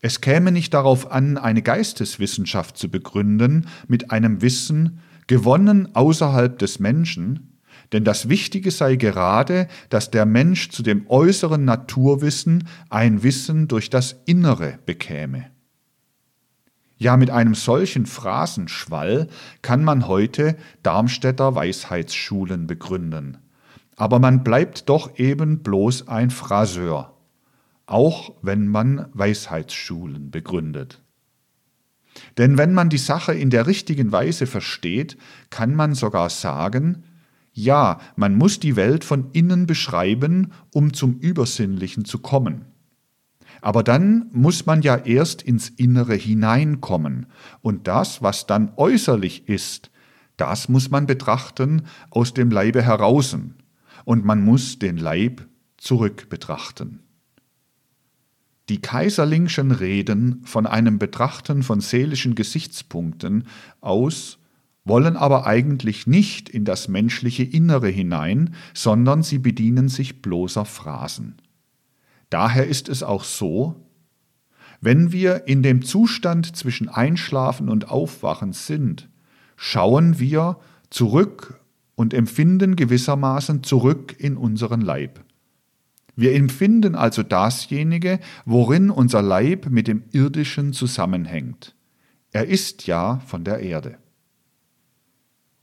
es käme nicht darauf an, eine Geisteswissenschaft zu begründen mit einem Wissen, gewonnen außerhalb des Menschen, denn das Wichtige sei gerade, dass der Mensch zu dem äußeren Naturwissen ein Wissen durch das Innere bekäme. Ja, mit einem solchen Phrasenschwall kann man heute Darmstädter Weisheitsschulen begründen. Aber man bleibt doch eben bloß ein Phraseur, auch wenn man Weisheitsschulen begründet. Denn wenn man die Sache in der richtigen Weise versteht, kann man sogar sagen, ja, man muss die Welt von innen beschreiben, um zum Übersinnlichen zu kommen. Aber dann muss man ja erst ins Innere hineinkommen, und das, was dann äußerlich ist, das muss man betrachten aus dem Leibe heraußen, und man muss den Leib zurück betrachten. Die Kaiserlingschen Reden von einem Betrachten von seelischen Gesichtspunkten aus wollen aber eigentlich nicht in das menschliche Innere hinein, sondern sie bedienen sich bloßer Phrasen. Daher ist es auch so, wenn wir in dem Zustand zwischen Einschlafen und Aufwachen sind, schauen wir zurück und empfinden gewissermaßen zurück in unseren Leib. Wir empfinden also dasjenige, worin unser Leib mit dem Irdischen zusammenhängt. Er ist ja von der Erde.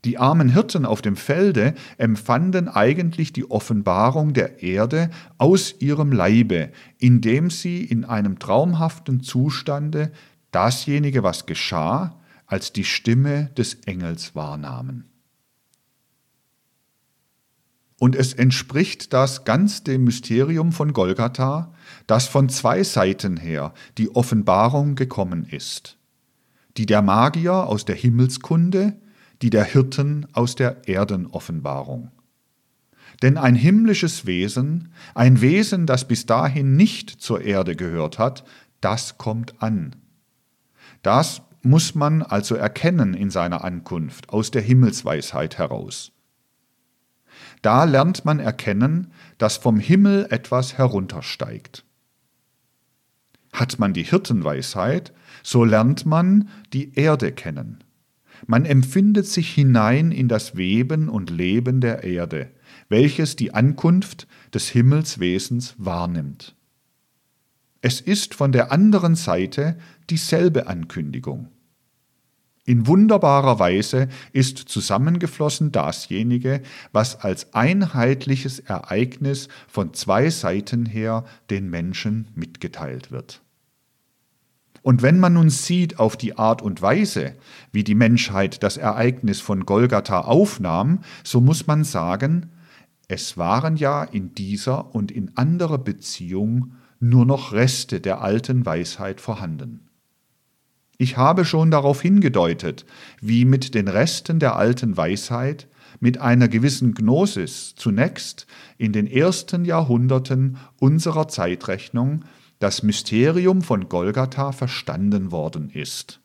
Die armen Hirten auf dem Felde empfanden eigentlich die Offenbarung der Erde aus ihrem Leibe, indem sie in einem traumhaften Zustande dasjenige, was geschah, als die Stimme des Engels wahrnahmen. Und es entspricht das ganz dem Mysterium von Golgatha, dass von zwei Seiten her die Offenbarung gekommen ist. Die der Magier aus der Himmelskunde, die der Hirten aus der Erdenoffenbarung. Denn ein himmlisches Wesen, ein Wesen, das bis dahin nicht zur Erde gehört hat, das kommt an. Das muss man also erkennen in seiner Ankunft aus der Himmelsweisheit heraus. Da lernt man erkennen, dass vom Himmel etwas heruntersteigt. Hat man die Hirtenweisheit, so lernt man die Erde kennen. Man empfindet sich hinein in das Weben und Leben der Erde, welches die Ankunft des Himmelswesens wahrnimmt. Es ist von der anderen Seite dieselbe Ankündigung. In wunderbarer Weise ist zusammengeflossen dasjenige, was als einheitliches Ereignis von zwei Seiten her den Menschen mitgeteilt wird. Und wenn man nun sieht auf die Art und Weise, wie die Menschheit das Ereignis von Golgatha aufnahm, so muss man sagen, es waren ja in dieser und in anderer Beziehung nur noch Reste der alten Weisheit vorhanden. Ich habe schon darauf hingedeutet, wie mit den Resten der alten Weisheit, mit einer gewissen Gnosis zunächst in den ersten Jahrhunderten unserer Zeitrechnung das Mysterium von Golgatha verstanden worden ist.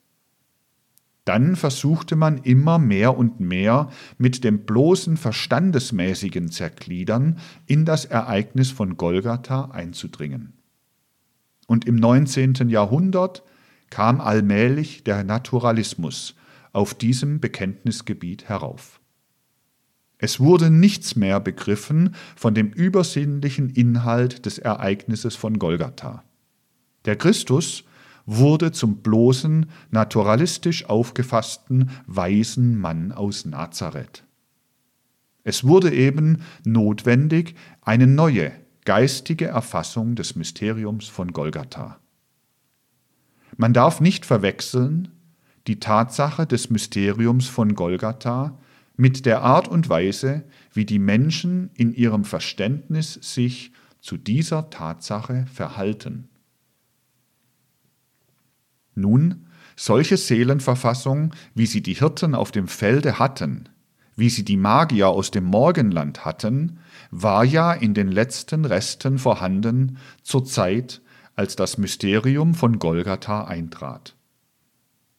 Dann versuchte man immer mehr und mehr mit dem bloßen verstandesmäßigen Zergliedern in das Ereignis von Golgatha einzudringen. Und im 19. Jahrhundert kam allmählich der Naturalismus auf diesem Bekenntnisgebiet herauf. Es wurde nichts mehr begriffen von dem übersinnlichen Inhalt des Ereignisses von Golgatha. Der Christus wurde zum bloßen, naturalistisch aufgefassten, weisen Mann aus Nazareth. Es wurde eben notwendig eine neue, geistige Erfassung des Mysteriums von Golgatha. Man darf nicht verwechseln die Tatsache des Mysteriums von Golgatha mit der Art und Weise, wie die Menschen in ihrem Verständnis sich zu dieser Tatsache verhalten. Nun, solche Seelenverfassung, wie sie die Hirten auf dem Felde hatten, wie sie die Magier aus dem Morgenland hatten, war ja in den letzten Resten vorhanden zur Zeit, als das Mysterium von Golgatha eintrat.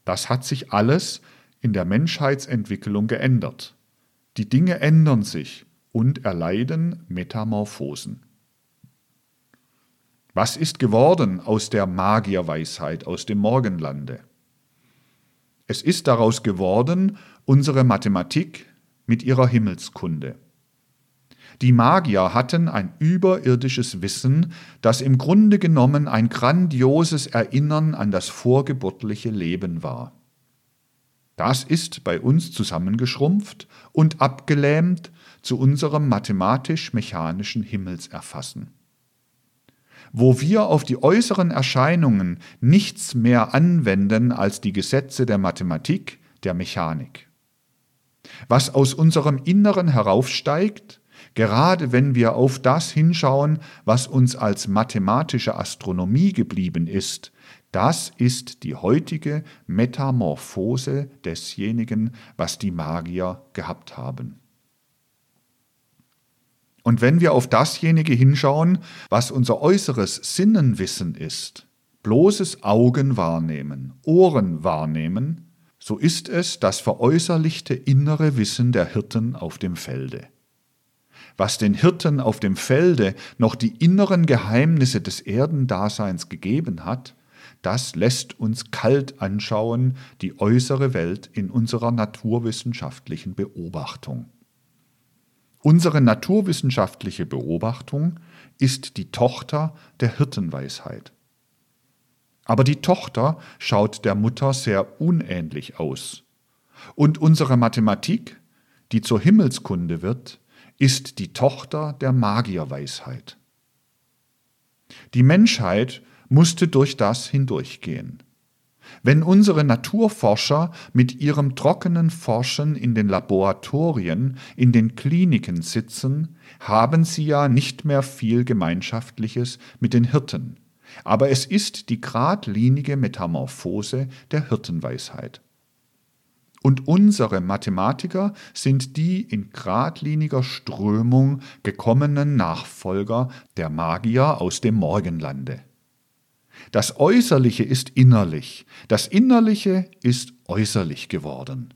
Das hat sich alles in der Menschheitsentwicklung geändert. Die Dinge ändern sich und erleiden Metamorphosen. Was ist geworden aus der Magierweisheit aus dem Morgenlande? Es ist daraus geworden unsere Mathematik mit ihrer Himmelskunde. Die Magier hatten ein überirdisches Wissen, das im Grunde genommen ein grandioses Erinnern an das vorgeburtliche Leben war. Das ist bei uns zusammengeschrumpft und abgelähmt zu unserem mathematisch-mechanischen Himmelserfassen. Wo wir auf die äußeren Erscheinungen nichts mehr anwenden als die Gesetze der Mathematik, der Mechanik. Was aus unserem Inneren heraufsteigt, gerade wenn wir auf das hinschauen, was uns als mathematische Astronomie geblieben ist, das ist die heutige Metamorphose desjenigen, was die Magier gehabt haben. Und wenn wir auf dasjenige hinschauen, was unser äußeres Sinnenwissen ist, bloßes Augen wahrnehmen, Ohren wahrnehmen, so ist es das veräußerlichte innere Wissen der Hirten auf dem Felde. Was den Hirten auf dem Felde noch die inneren Geheimnisse des Erdendaseins gegeben hat, das lässt uns kalt anschauen die äußere Welt in unserer naturwissenschaftlichen Beobachtung. Unsere naturwissenschaftliche Beobachtung ist die Tochter der Hirtenweisheit. Aber die Tochter schaut der Mutter sehr unähnlich aus. Und unsere Mathematik, die zur Himmelskunde wird, ist die Tochter der Magierweisheit. Die Menschheit musste durch das hindurchgehen. Wenn unsere Naturforscher mit ihrem trockenen Forschen in den Laboratorien, in den Kliniken sitzen, haben sie ja nicht mehr viel Gemeinschaftliches mit den Hirten. Aber es ist die geradlinige Metamorphose der Hirtenweisheit. Und unsere Mathematiker sind die in geradliniger Strömung gekommenen Nachfolger der Magier aus dem Morgenlande. Das Äußerliche ist innerlich, das Innerliche ist äußerlich geworden.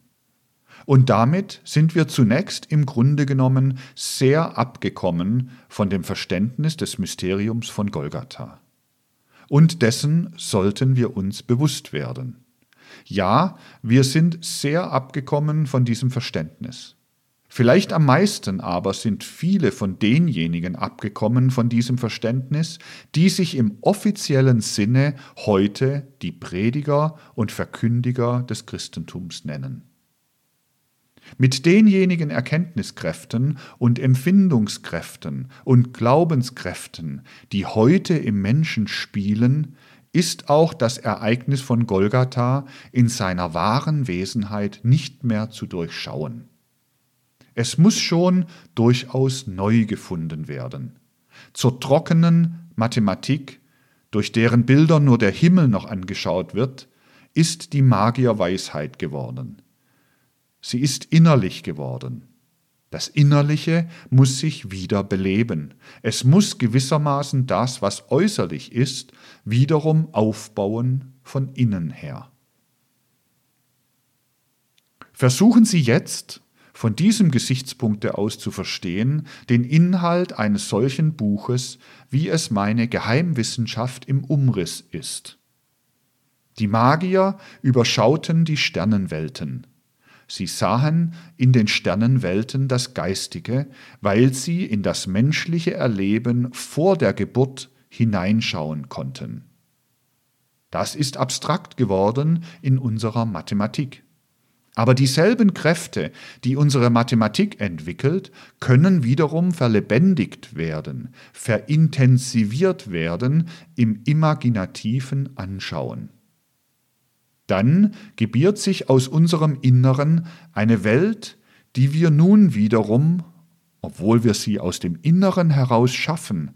Und damit sind wir zunächst im Grunde genommen sehr abgekommen von dem Verständnis des Mysteriums von Golgatha. Und dessen sollten wir uns bewusst werden. Ja, wir sind sehr abgekommen von diesem Verständnis. Vielleicht am meisten aber sind viele von denjenigen abgekommen von diesem Verständnis, die sich im offiziellen Sinne heute die Prediger und Verkündiger des Christentums nennen. Mit denjenigen Erkenntniskräften und Empfindungskräften und Glaubenskräften, die heute im Menschen spielen, ist auch das Ereignis von Golgatha in seiner wahren Wesenheit nicht mehr zu durchschauen. Es muss schon durchaus neu gefunden werden. Zur trockenen Mathematik, durch deren Bilder nur der Himmel noch angeschaut wird, ist die Magierweisheit geworden. Sie ist innerlich geworden. Das Innerliche muss sich wieder beleben. Es muss gewissermaßen das, was äußerlich ist, wiederum aufbauen von innen her. Versuchen Sie jetzt, von diesem Gesichtspunkte aus zu verstehen, den Inhalt eines solchen Buches, wie es meine Geheimwissenschaft im Umriss ist. Die Magier überschauten die Sternenwelten. Sie sahen in den Sternenwelten das Geistige, weil sie in das menschliche Erleben vor der Geburt hineinschauen konnten. Das ist abstrakt geworden in unserer Mathematik. Aber dieselben Kräfte, die unsere Mathematik entwickelt, können wiederum verlebendigt werden, verintensiviert werden im imaginativen Anschauen dann gebiert sich aus unserem Inneren eine Welt, die wir nun wiederum, obwohl wir sie aus dem Inneren heraus schaffen,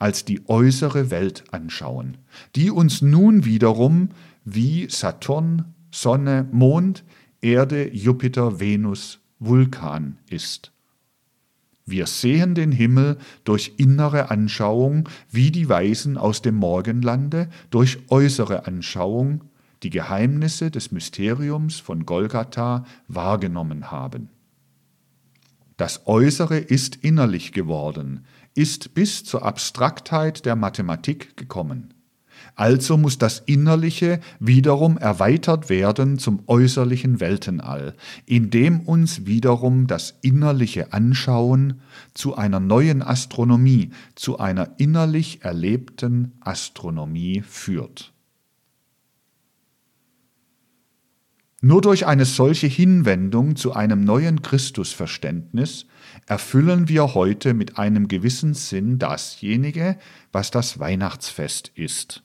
als die äußere Welt anschauen, die uns nun wiederum wie Saturn, Sonne, Mond, Erde, Jupiter, Venus, Vulkan ist. Wir sehen den Himmel durch innere Anschauung, wie die Weisen aus dem Morgenlande durch äußere Anschauung, die Geheimnisse des Mysteriums von Golgatha wahrgenommen haben. Das Äußere ist innerlich geworden, ist bis zur Abstraktheit der Mathematik gekommen. Also muss das Innerliche wiederum erweitert werden zum äußerlichen Weltenall, indem uns wiederum das innerliche Anschauen zu einer neuen Astronomie, zu einer innerlich erlebten Astronomie führt. Nur durch eine solche Hinwendung zu einem neuen Christusverständnis erfüllen wir heute mit einem gewissen Sinn dasjenige, was das Weihnachtsfest ist.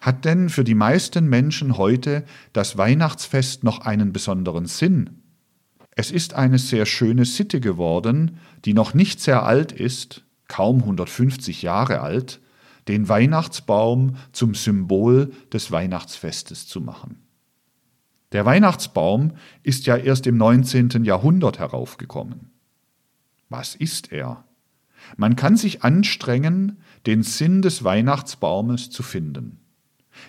Hat denn für die meisten Menschen heute das Weihnachtsfest noch einen besonderen Sinn? Es ist eine sehr schöne Sitte geworden, die noch nicht sehr alt ist, kaum 150 Jahre alt, den Weihnachtsbaum zum Symbol des Weihnachtsfestes zu machen. Der Weihnachtsbaum ist ja erst im 19. Jahrhundert heraufgekommen. Was ist er? Man kann sich anstrengen, den Sinn des Weihnachtsbaumes zu finden.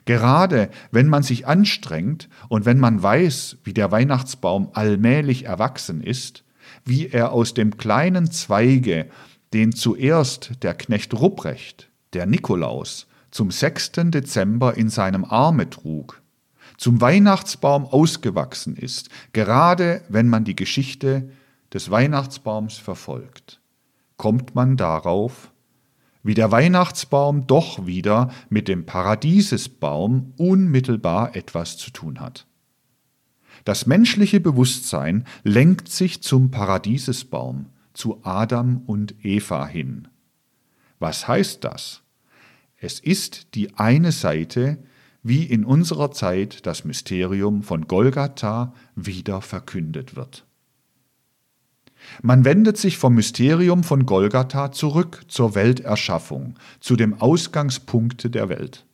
Gerade wenn man sich anstrengt und wenn man weiß, wie der Weihnachtsbaum allmählich erwachsen ist, wie er aus dem kleinen Zweige, den zuerst der Knecht Rupprecht, der Nikolaus, zum 6. Dezember in seinem Arme trug, zum Weihnachtsbaum ausgewachsen ist, gerade wenn man die Geschichte des Weihnachtsbaums verfolgt, kommt man darauf, wie der Weihnachtsbaum doch wieder mit dem Paradiesesbaum unmittelbar etwas zu tun hat. Das menschliche Bewusstsein lenkt sich zum Paradiesesbaum, zu Adam und Eva hin. Was heißt das? Es ist die eine Seite, wie in unserer Zeit das Mysterium von Golgatha wieder verkündet wird. Man wendet sich vom Mysterium von Golgatha zurück zur Welterschaffung, zu dem Ausgangspunkt der Welt.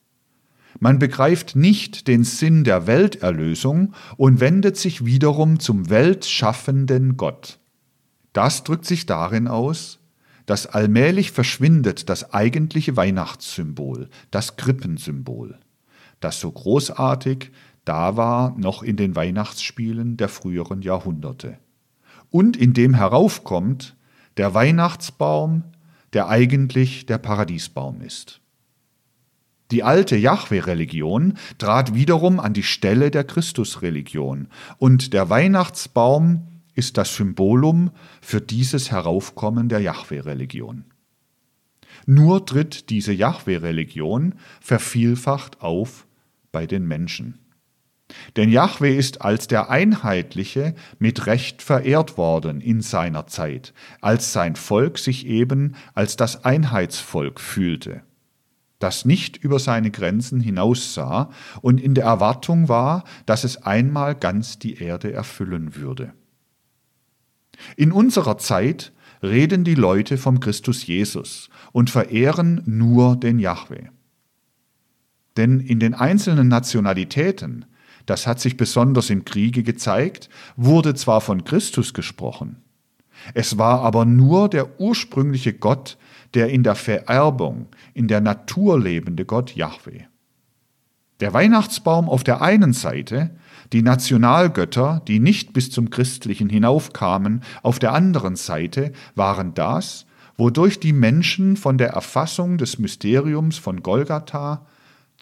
Man begreift nicht den Sinn der Welterlösung und wendet sich wiederum zum weltschaffenden Gott. Das drückt sich darin aus, dass allmählich verschwindet das eigentliche Weihnachtssymbol, das Krippensymbol das so großartig da war noch in den Weihnachtsspielen der früheren Jahrhunderte. Und in dem heraufkommt der Weihnachtsbaum, der eigentlich der Paradiesbaum ist. Die alte Jahwe-Religion trat wiederum an die Stelle der Christusreligion und der Weihnachtsbaum ist das Symbolum für dieses Heraufkommen der Jahwe-Religion. Nur tritt diese Jahwe-Religion vervielfacht auf bei den Menschen. Denn Jahwe ist als der Einheitliche mit Recht verehrt worden in seiner Zeit, als sein Volk sich eben als das Einheitsvolk fühlte, das nicht über seine Grenzen hinaussah und in der Erwartung war, dass es einmal ganz die Erde erfüllen würde. In unserer Zeit reden die Leute vom Christus Jesus und verehren nur den Jahwe. Denn in den einzelnen Nationalitäten, das hat sich besonders im Kriege gezeigt, wurde zwar von Christus gesprochen, es war aber nur der ursprüngliche Gott, der in der Vererbung, in der Natur lebende Gott Yahweh. Der Weihnachtsbaum auf der einen Seite, die Nationalgötter, die nicht bis zum Christlichen hinaufkamen, auf der anderen Seite waren das, wodurch die Menschen von der Erfassung des Mysteriums von Golgatha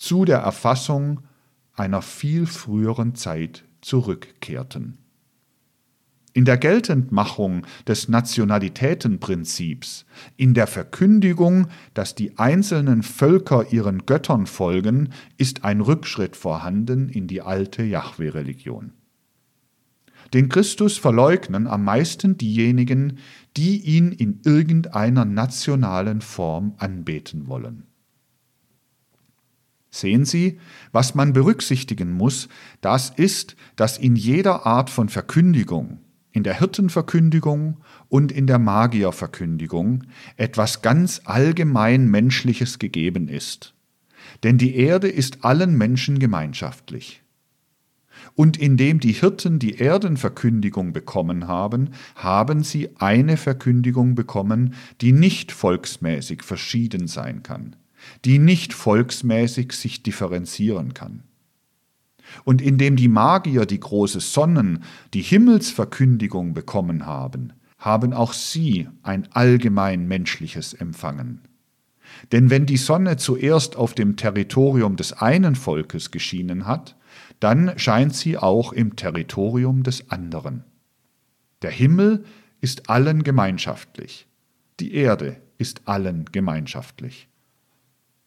zu der Erfassung einer viel früheren Zeit zurückkehrten. In der Geltendmachung des Nationalitätenprinzips, in der Verkündigung, dass die einzelnen Völker ihren Göttern folgen, ist ein Rückschritt vorhanden in die alte Jahwe-Religion. Den Christus verleugnen am meisten diejenigen, die ihn in irgendeiner nationalen Form anbeten wollen. Sehen Sie, was man berücksichtigen muss, das ist, dass in jeder Art von Verkündigung, in der Hirtenverkündigung und in der Magierverkündigung etwas ganz allgemein Menschliches gegeben ist. Denn die Erde ist allen Menschen gemeinschaftlich. Und indem die Hirten die Erdenverkündigung bekommen haben, haben sie eine Verkündigung bekommen, die nicht volksmäßig verschieden sein kann die nicht volksmäßig sich differenzieren kann. Und indem die Magier die große Sonnen, die Himmelsverkündigung bekommen haben, haben auch sie ein allgemein menschliches empfangen. Denn wenn die Sonne zuerst auf dem Territorium des einen Volkes geschienen hat, dann scheint sie auch im Territorium des anderen. Der Himmel ist allen gemeinschaftlich, die Erde ist allen gemeinschaftlich.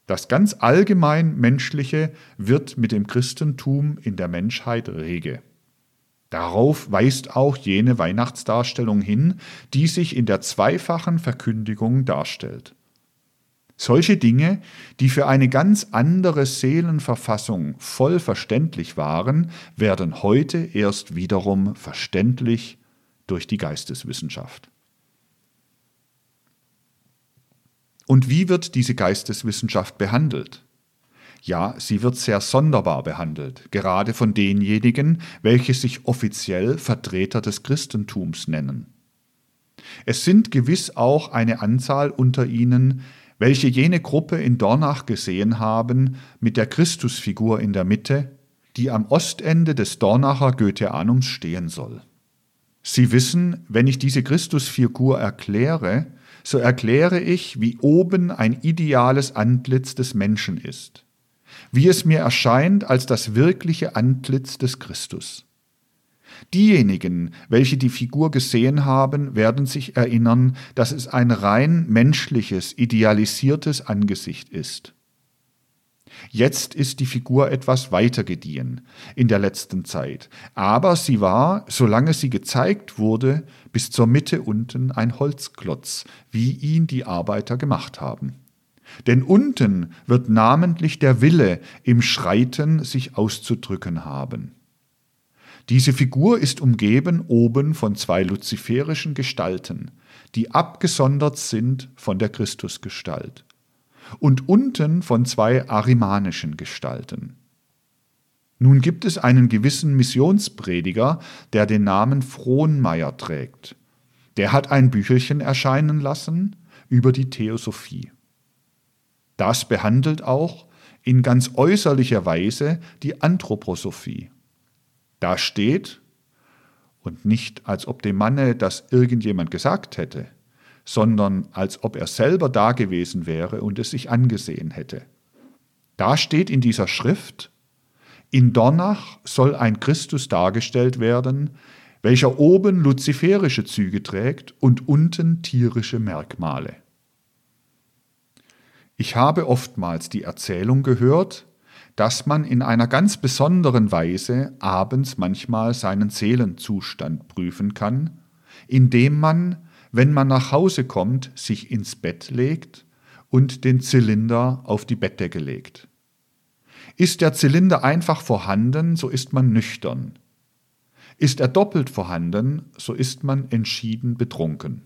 Das ganz allgemein Menschliche wird mit dem Christentum in der Menschheit rege. Darauf weist auch jene Weihnachtsdarstellung hin, die sich in der zweifachen Verkündigung darstellt. Solche Dinge, die für eine ganz andere Seelenverfassung voll verständlich waren, werden heute erst wiederum verständlich durch die Geisteswissenschaft. Und wie wird diese Geisteswissenschaft behandelt? Ja, sie wird sehr sonderbar behandelt, gerade von denjenigen, welche sich offiziell Vertreter des Christentums nennen. Es sind gewiss auch eine Anzahl unter ihnen, welche jene Gruppe in Dornach gesehen haben mit der Christusfigur in der Mitte, die am Ostende des Dornacher Goetheanums stehen soll. Sie wissen, wenn ich diese Christusfigur erkläre, so erkläre ich, wie oben ein ideales Antlitz des Menschen ist, wie es mir erscheint als das wirkliche Antlitz des Christus. Diejenigen, welche die Figur gesehen haben, werden sich erinnern, dass es ein rein menschliches, idealisiertes Angesicht ist. Jetzt ist die Figur etwas weiter gediehen in der letzten Zeit, aber sie war, solange sie gezeigt wurde, bis zur Mitte unten ein Holzklotz, wie ihn die Arbeiter gemacht haben. Denn unten wird namentlich der Wille im Schreiten sich auszudrücken haben. Diese Figur ist umgeben oben von zwei luziferischen Gestalten, die abgesondert sind von der Christusgestalt, und unten von zwei arimanischen Gestalten. Nun gibt es einen gewissen Missionsprediger, der den Namen Frohnmeier trägt. Der hat ein Büchelchen erscheinen lassen über die Theosophie. Das behandelt auch in ganz äußerlicher Weise die Anthroposophie. Da steht, und nicht als ob dem Manne das irgendjemand gesagt hätte, sondern als ob er selber da gewesen wäre und es sich angesehen hätte. Da steht in dieser Schrift, in Dornach soll ein Christus dargestellt werden, welcher oben luziferische Züge trägt und unten tierische Merkmale. Ich habe oftmals die Erzählung gehört, dass man in einer ganz besonderen Weise abends manchmal seinen Seelenzustand prüfen kann, indem man, wenn man nach Hause kommt, sich ins Bett legt und den Zylinder auf die Bettdecke legt. Ist der Zylinder einfach vorhanden, so ist man nüchtern. Ist er doppelt vorhanden, so ist man entschieden betrunken.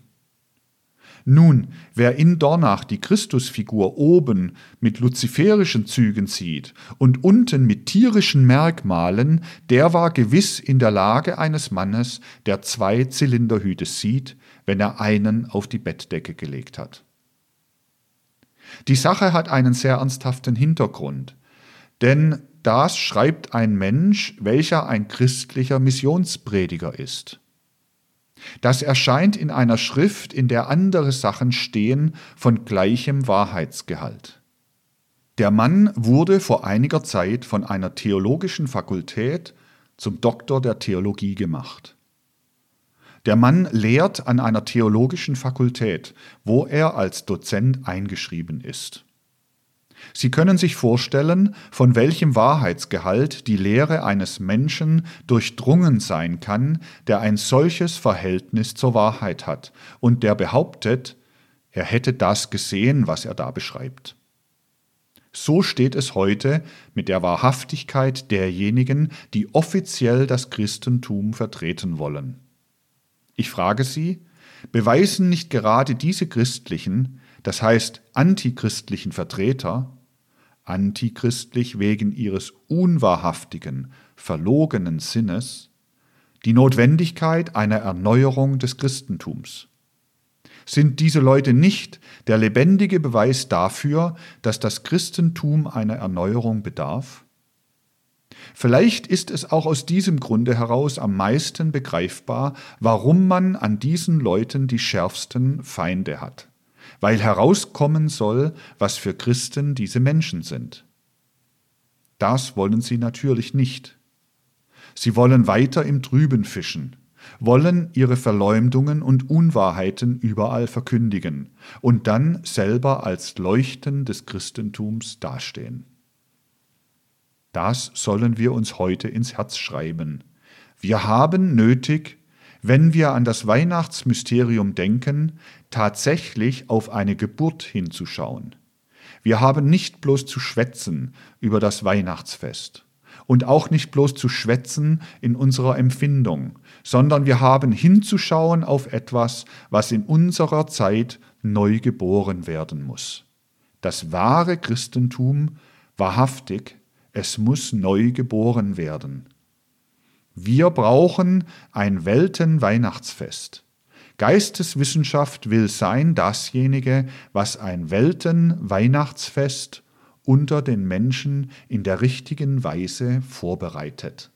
Nun, wer in Dornach die Christusfigur oben mit luziferischen Zügen sieht und unten mit tierischen Merkmalen, der war gewiss in der Lage eines Mannes, der zwei Zylinderhüte sieht, wenn er einen auf die Bettdecke gelegt hat. Die Sache hat einen sehr ernsthaften Hintergrund, denn das schreibt ein Mensch, welcher ein christlicher Missionsprediger ist. Das erscheint in einer Schrift, in der andere Sachen stehen von gleichem Wahrheitsgehalt. Der Mann wurde vor einiger Zeit von einer theologischen Fakultät zum Doktor der Theologie gemacht. Der Mann lehrt an einer theologischen Fakultät, wo er als Dozent eingeschrieben ist. Sie können sich vorstellen, von welchem Wahrheitsgehalt die Lehre eines Menschen durchdrungen sein kann, der ein solches Verhältnis zur Wahrheit hat und der behauptet, er hätte das gesehen, was er da beschreibt. So steht es heute mit der Wahrhaftigkeit derjenigen, die offiziell das Christentum vertreten wollen. Ich frage Sie, beweisen nicht gerade diese Christlichen, das heißt antichristlichen Vertreter, antichristlich wegen ihres unwahrhaftigen, verlogenen Sinnes, die Notwendigkeit einer Erneuerung des Christentums. Sind diese Leute nicht der lebendige Beweis dafür, dass das Christentum einer Erneuerung bedarf? Vielleicht ist es auch aus diesem Grunde heraus am meisten begreifbar, warum man an diesen Leuten die schärfsten Feinde hat weil herauskommen soll, was für Christen diese Menschen sind. Das wollen sie natürlich nicht. Sie wollen weiter im Trüben fischen, wollen ihre Verleumdungen und Unwahrheiten überall verkündigen und dann selber als Leuchten des Christentums dastehen. Das sollen wir uns heute ins Herz schreiben. Wir haben nötig, wenn wir an das Weihnachtsmysterium denken, tatsächlich auf eine Geburt hinzuschauen. Wir haben nicht bloß zu schwätzen über das Weihnachtsfest und auch nicht bloß zu schwätzen in unserer Empfindung, sondern wir haben hinzuschauen auf etwas, was in unserer Zeit neu geboren werden muss. Das wahre Christentum, wahrhaftig, es muss neu geboren werden. Wir brauchen ein Weltenweihnachtsfest. Geisteswissenschaft will sein dasjenige, was ein Weltenweihnachtsfest unter den Menschen in der richtigen Weise vorbereitet.